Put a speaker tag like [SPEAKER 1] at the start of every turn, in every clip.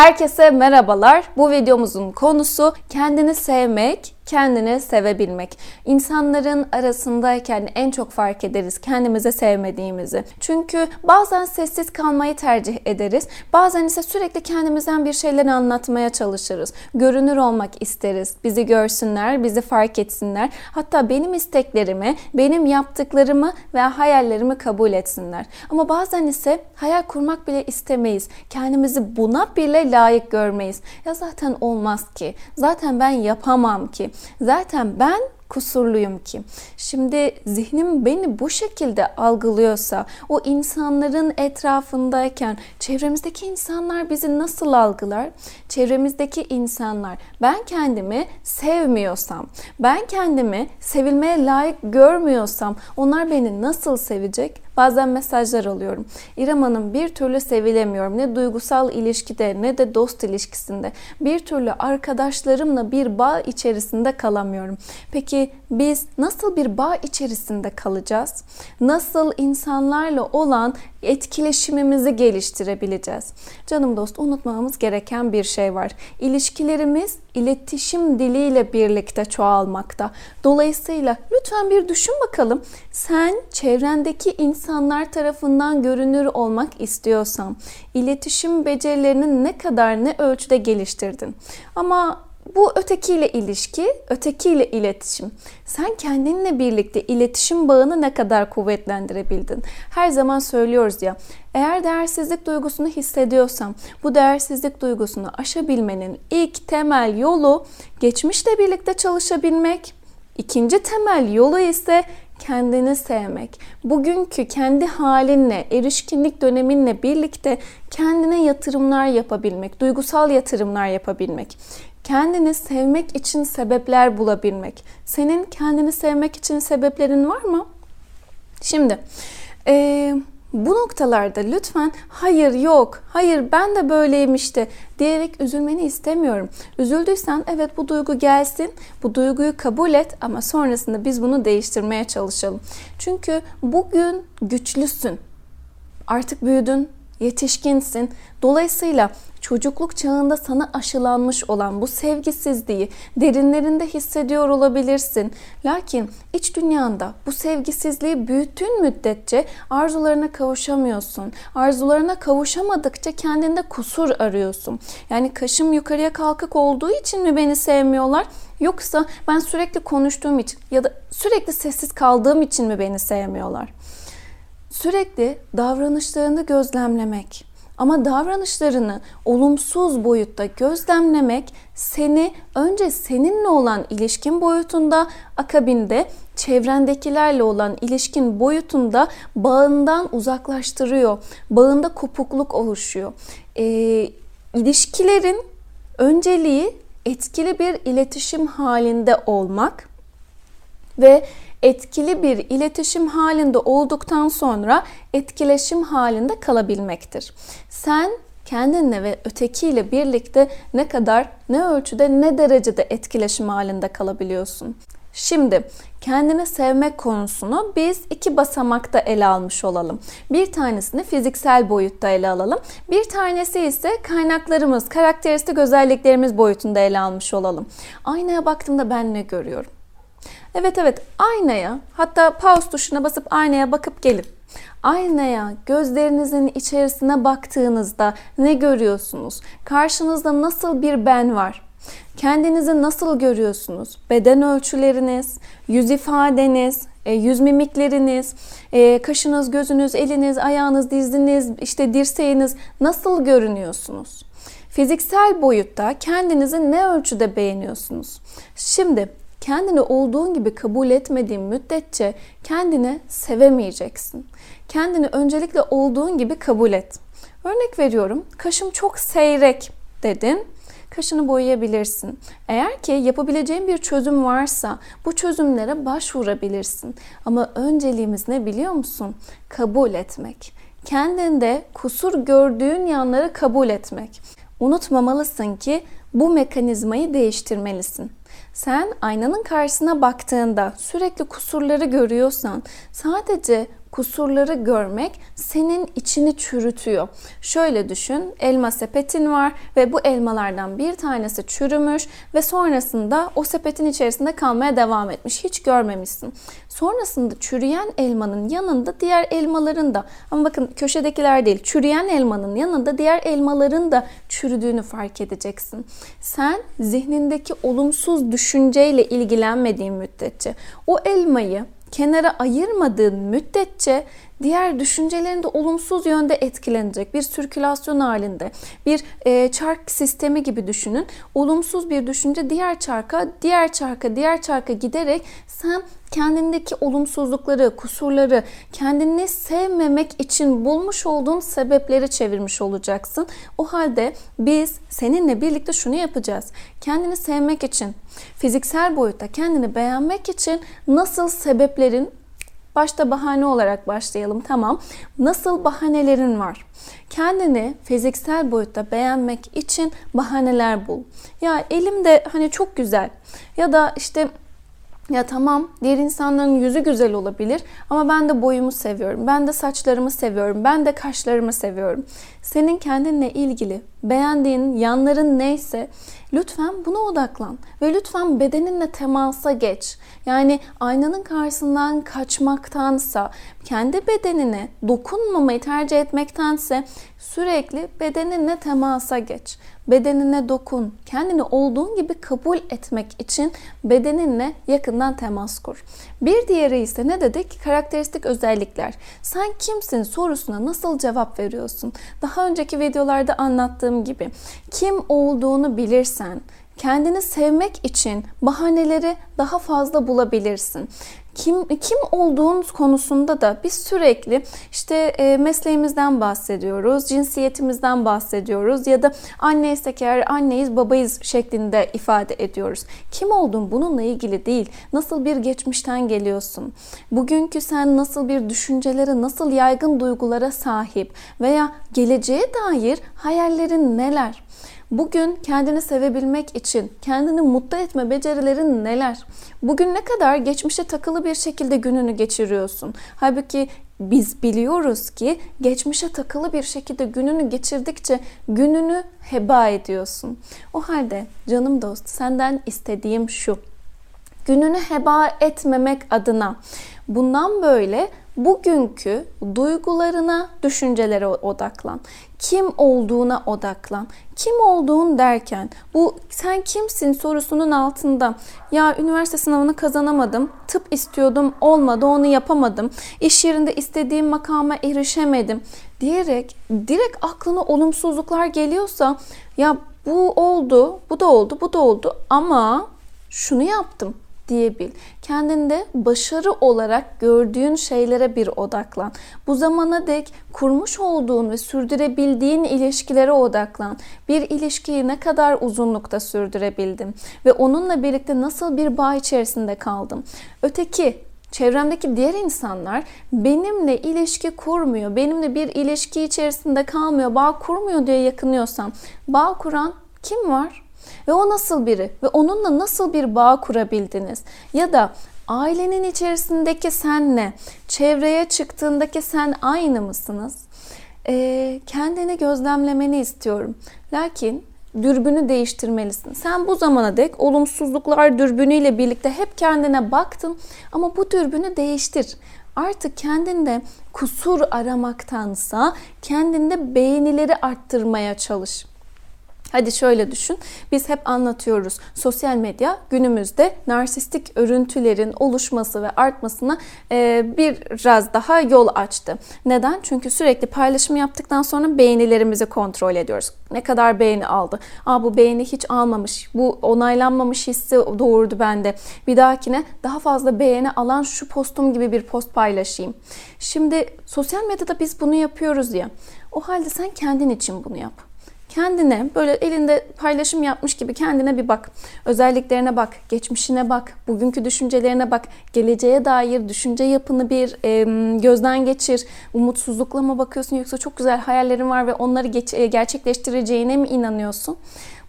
[SPEAKER 1] Herkese merhabalar. Bu videomuzun konusu kendini sevmek, kendini sevebilmek. İnsanların arasındayken en çok fark ederiz kendimizi sevmediğimizi. Çünkü bazen sessiz kalmayı tercih ederiz. Bazen ise sürekli kendimizden bir şeyler anlatmaya çalışırız. Görünür olmak isteriz. Bizi görsünler, bizi fark etsinler. Hatta benim isteklerimi, benim yaptıklarımı ve hayallerimi kabul etsinler. Ama bazen ise hayal kurmak bile istemeyiz. Kendimizi buna bile layık görmeyiz. Ya zaten olmaz ki. Zaten ben yapamam ki. Zaten ben kusurluyum ki. Şimdi zihnim beni bu şekilde algılıyorsa, o insanların etrafındayken çevremizdeki insanlar bizi nasıl algılar? Çevremizdeki insanlar ben kendimi sevmiyorsam, ben kendimi sevilmeye layık görmüyorsam onlar beni nasıl sevecek? Bazen mesajlar alıyorum. İrem Hanım bir türlü sevilemiyorum. Ne duygusal ilişkide ne de dost ilişkisinde. Bir türlü arkadaşlarımla bir bağ içerisinde kalamıyorum. Peki biz nasıl bir bağ içerisinde kalacağız? Nasıl insanlarla olan etkileşimimizi geliştirebileceğiz? Canım dost unutmamamız gereken bir şey var. İlişkilerimiz iletişim diliyle birlikte çoğalmakta. Dolayısıyla lütfen bir düşün bakalım. Sen çevrendeki insanlar tarafından görünür olmak istiyorsan iletişim becerilerini ne kadar ne ölçüde geliştirdin? Ama bu ötekiyle ilişki, ötekiyle iletişim. Sen kendinle birlikte iletişim bağını ne kadar kuvvetlendirebildin? Her zaman söylüyoruz ya, eğer değersizlik duygusunu hissediyorsam, bu değersizlik duygusunu aşabilmenin ilk temel yolu geçmişle birlikte çalışabilmek. İkinci temel yolu ise kendini sevmek. Bugünkü kendi halinle, erişkinlik döneminle birlikte kendine yatırımlar yapabilmek, duygusal yatırımlar yapabilmek kendini sevmek için sebepler bulabilmek. Senin kendini sevmek için sebeplerin var mı? Şimdi e, bu noktalarda lütfen hayır yok, hayır ben de böyleyim işte diyerek üzülmeni istemiyorum. Üzüldüysen evet bu duygu gelsin, bu duyguyu kabul et ama sonrasında biz bunu değiştirmeye çalışalım. Çünkü bugün güçlüsün. Artık büyüdün, yetişkinsin. Dolayısıyla çocukluk çağında sana aşılanmış olan bu sevgisizliği derinlerinde hissediyor olabilirsin. Lakin iç dünyanda bu sevgisizliği büyüttüğün müddetçe arzularına kavuşamıyorsun. Arzularına kavuşamadıkça kendinde kusur arıyorsun. Yani kaşım yukarıya kalkık olduğu için mi beni sevmiyorlar? Yoksa ben sürekli konuştuğum için ya da sürekli sessiz kaldığım için mi beni sevmiyorlar? Sürekli davranışlarını gözlemlemek ama davranışlarını olumsuz boyutta gözlemlemek seni önce seninle olan ilişkin boyutunda akabinde çevrendekilerle olan ilişkin boyutunda bağından uzaklaştırıyor. Bağında kopukluk oluşuyor. E, ilişkilerin önceliği etkili bir iletişim halinde olmak ve etkili bir iletişim halinde olduktan sonra etkileşim halinde kalabilmektir. Sen kendinle ve ötekiyle birlikte ne kadar, ne ölçüde, ne derecede etkileşim halinde kalabiliyorsun? Şimdi kendini sevmek konusunu biz iki basamakta ele almış olalım. Bir tanesini fiziksel boyutta ele alalım. Bir tanesi ise kaynaklarımız, karakteristik özelliklerimiz boyutunda ele almış olalım. Aynaya baktığımda ben ne görüyorum? Evet evet aynaya hatta pause tuşuna basıp aynaya bakıp gelin. Aynaya gözlerinizin içerisine baktığınızda ne görüyorsunuz? Karşınızda nasıl bir ben var? Kendinizi nasıl görüyorsunuz? Beden ölçüleriniz, yüz ifadeniz, e, yüz mimikleriniz, e, kaşınız, gözünüz, eliniz, ayağınız, diziniz, işte dirseğiniz nasıl görünüyorsunuz? Fiziksel boyutta kendinizi ne ölçüde beğeniyorsunuz? Şimdi kendini olduğun gibi kabul etmediğin müddetçe kendini sevemeyeceksin. Kendini öncelikle olduğun gibi kabul et. Örnek veriyorum, kaşım çok seyrek dedin. Kaşını boyayabilirsin. Eğer ki yapabileceğin bir çözüm varsa bu çözümlere başvurabilirsin. Ama önceliğimiz ne biliyor musun? Kabul etmek. Kendinde kusur gördüğün yanları kabul etmek. Unutmamalısın ki bu mekanizmayı değiştirmelisin. Sen aynanın karşısına baktığında sürekli kusurları görüyorsan sadece kusurları görmek senin içini çürütüyor. Şöyle düşün, elma sepetin var ve bu elmalardan bir tanesi çürümüş ve sonrasında o sepetin içerisinde kalmaya devam etmiş. Hiç görmemişsin. Sonrasında çürüyen elmanın yanında diğer elmaların da ama bakın köşedekiler değil çürüyen elmanın yanında diğer elmaların da çürüdüğünü fark edeceksin. Sen zihnindeki olumsuz düşünceyle ilgilenmediğin müddetçe o elmayı kenara ayırmadığın müddetçe diğer düşüncelerinde olumsuz yönde etkilenecek bir sirkülasyon halinde bir e, çark sistemi gibi düşünün. Olumsuz bir düşünce diğer çarka, diğer çarka, diğer çarka giderek sen kendindeki olumsuzlukları, kusurları, kendini sevmemek için bulmuş olduğun sebepleri çevirmiş olacaksın. O halde biz seninle birlikte şunu yapacağız. Kendini sevmek için, fiziksel boyutta kendini beğenmek için nasıl sebeplerin Başta bahane olarak başlayalım. Tamam. Nasıl bahanelerin var? Kendini fiziksel boyutta beğenmek için bahaneler bul. Ya elimde hani çok güzel ya da işte ya tamam diğer insanların yüzü güzel olabilir ama ben de boyumu seviyorum. Ben de saçlarımı seviyorum. Ben de kaşlarımı seviyorum. Senin kendinle ilgili beğendiğin yanların neyse lütfen buna odaklan ve lütfen bedeninle temasa geç. Yani aynanın karşısından kaçmaktansa, kendi bedenine dokunmamayı tercih etmektense sürekli bedeninle temasa geç. Bedenine dokun. Kendini olduğun gibi kabul etmek için bedeninle yakından temas kur. Bir diğeri ise ne dedik? Karakteristik özellikler. Sen kimsin sorusuna nasıl cevap veriyorsun? Daha önceki videolarda anlattığım gibi kim olduğunu bilirsen, kendini sevmek için bahaneleri daha fazla bulabilirsin. Kim kim olduğun konusunda da biz sürekli işte e, mesleğimizden bahsediyoruz, cinsiyetimizden bahsediyoruz ya da anneysek eğer anneyiz, babayız şeklinde ifade ediyoruz. Kim olduğun bununla ilgili değil. Nasıl bir geçmişten geliyorsun? Bugünkü sen nasıl bir düşüncelere, nasıl yaygın duygulara sahip veya geleceğe dair hayallerin neler? Bugün kendini sevebilmek için kendini mutlu etme becerilerin neler? Bugün ne kadar geçmişe takılı bir şekilde gününü geçiriyorsun? Halbuki biz biliyoruz ki geçmişe takılı bir şekilde gününü geçirdikçe gününü heba ediyorsun. O halde canım dost senden istediğim şu. Gününü heba etmemek adına bundan böyle bugünkü duygularına, düşüncelere odaklan. Kim olduğuna odaklan. Kim olduğun derken bu sen kimsin sorusunun altında ya üniversite sınavını kazanamadım, tıp istiyordum, olmadı, onu yapamadım. İş yerinde istediğim makama erişemedim diyerek direkt aklına olumsuzluklar geliyorsa ya bu oldu, bu da oldu, bu da oldu ama şunu yaptım diyebil. Kendinde başarı olarak gördüğün şeylere bir odaklan. Bu zamana dek kurmuş olduğun ve sürdürebildiğin ilişkilere odaklan. Bir ilişkiyi ne kadar uzunlukta sürdürebildim ve onunla birlikte nasıl bir bağ içerisinde kaldım. Öteki çevremdeki diğer insanlar benimle ilişki kurmuyor, benimle bir ilişki içerisinde kalmıyor, bağ kurmuyor diye yakınıyorsam bağ kuran kim var? Ve o nasıl biri? Ve onunla nasıl bir bağ kurabildiniz? Ya da ailenin içerisindeki senle, çevreye çıktığındaki sen aynı mısınız? Ee, kendini gözlemlemeni istiyorum. Lakin dürbünü değiştirmelisin. Sen bu zamana dek olumsuzluklar dürbünüyle birlikte hep kendine baktın ama bu dürbünü değiştir. Artık kendinde kusur aramaktansa kendinde beğenileri arttırmaya çalış. Hadi şöyle düşün. Biz hep anlatıyoruz. Sosyal medya günümüzde narsistik örüntülerin oluşması ve artmasına e, biraz daha yol açtı. Neden? Çünkü sürekli paylaşım yaptıktan sonra beğenilerimizi kontrol ediyoruz. Ne kadar beğeni aldı? Aa bu beğeni hiç almamış. Bu onaylanmamış hissi doğurdu bende. Bir dahakine daha fazla beğeni alan şu postum gibi bir post paylaşayım. Şimdi sosyal medyada biz bunu yapıyoruz ya. O halde sen kendin için bunu yap. Kendine böyle elinde paylaşım yapmış gibi kendine bir bak. Özelliklerine bak, geçmişine bak, bugünkü düşüncelerine bak, geleceğe dair düşünce yapını bir e, gözden geçir. Umutsuzlukla mı bakıyorsun yoksa çok güzel hayallerin var ve onları geç, e, gerçekleştireceğine mi inanıyorsun?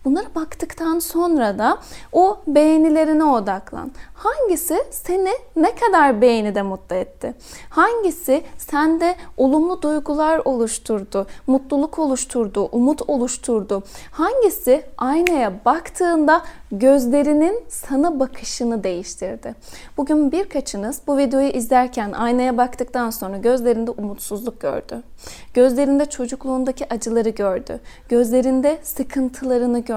[SPEAKER 1] Bunlara baktıktan sonra da o beğenilerine odaklan. Hangisi seni ne kadar beğenide mutlu etti? Hangisi sende olumlu duygular oluşturdu, mutluluk oluşturdu, umut oluşturdu? Hangisi aynaya baktığında gözlerinin sana bakışını değiştirdi? Bugün birkaçınız bu videoyu izlerken aynaya baktıktan sonra gözlerinde umutsuzluk gördü. Gözlerinde çocukluğundaki acıları gördü. Gözlerinde sıkıntılarını gördü.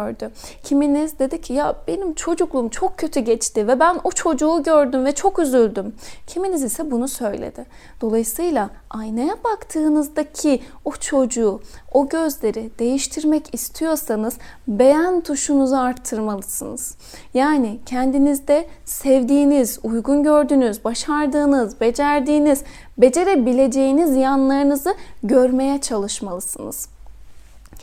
[SPEAKER 1] Kiminiz dedi ki ya benim çocukluğum çok kötü geçti ve ben o çocuğu gördüm ve çok üzüldüm. Kiminiz ise bunu söyledi. Dolayısıyla aynaya baktığınızdaki o çocuğu, o gözleri değiştirmek istiyorsanız beğen tuşunuzu arttırmalısınız. Yani kendinizde sevdiğiniz, uygun gördüğünüz, başardığınız, becerdiğiniz, becerebileceğiniz yanlarınızı görmeye çalışmalısınız.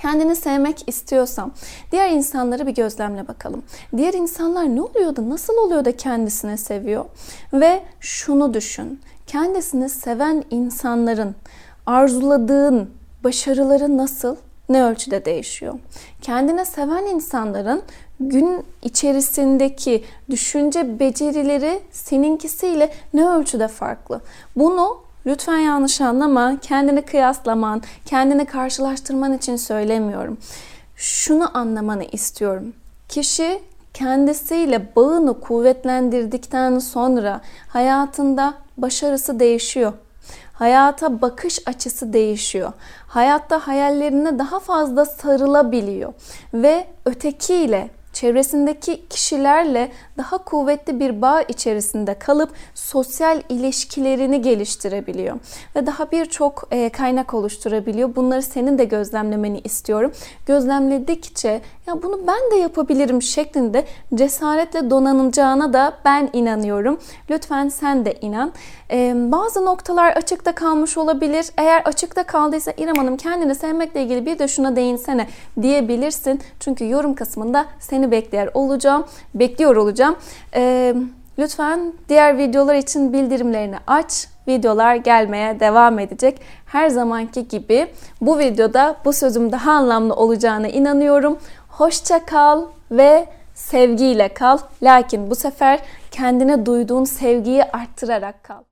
[SPEAKER 1] Kendini sevmek istiyorsam diğer insanları bir gözlemle bakalım. Diğer insanlar ne oluyordu? Nasıl oluyor da kendisini seviyor? Ve şunu düşün. Kendisini seven insanların arzuladığın başarıları nasıl? Ne ölçüde değişiyor? Kendine seven insanların gün içerisindeki düşünce becerileri seninkisiyle ne ölçüde farklı? Bunu Lütfen yanlış anlama. Kendini kıyaslaman, kendini karşılaştırman için söylemiyorum. Şunu anlamanı istiyorum. Kişi kendisiyle bağını kuvvetlendirdikten sonra hayatında başarısı değişiyor. Hayata bakış açısı değişiyor. Hayatta hayallerine daha fazla sarılabiliyor ve ötekiyle çevresindeki kişilerle daha kuvvetli bir bağ içerisinde kalıp sosyal ilişkilerini geliştirebiliyor ve daha birçok e, kaynak oluşturabiliyor. Bunları senin de gözlemlemeni istiyorum. Gözlemledikçe ya bunu ben de yapabilirim şeklinde cesaretle donanılacağına da ben inanıyorum. Lütfen sen de inan. E, bazı noktalar açıkta kalmış olabilir. Eğer açıkta kaldıysa İrem Hanım kendini sevmekle ilgili bir de şuna değinsene diyebilirsin. Çünkü yorum kısmında seni bekler olacağım. Bekliyor olacağım. E, lütfen diğer videolar için bildirimlerini aç. Videolar gelmeye devam edecek. Her zamanki gibi bu videoda bu sözüm daha anlamlı olacağına inanıyorum. Hoşça kal ve sevgiyle kal. Lakin bu sefer kendine duyduğun sevgiyi arttırarak kal.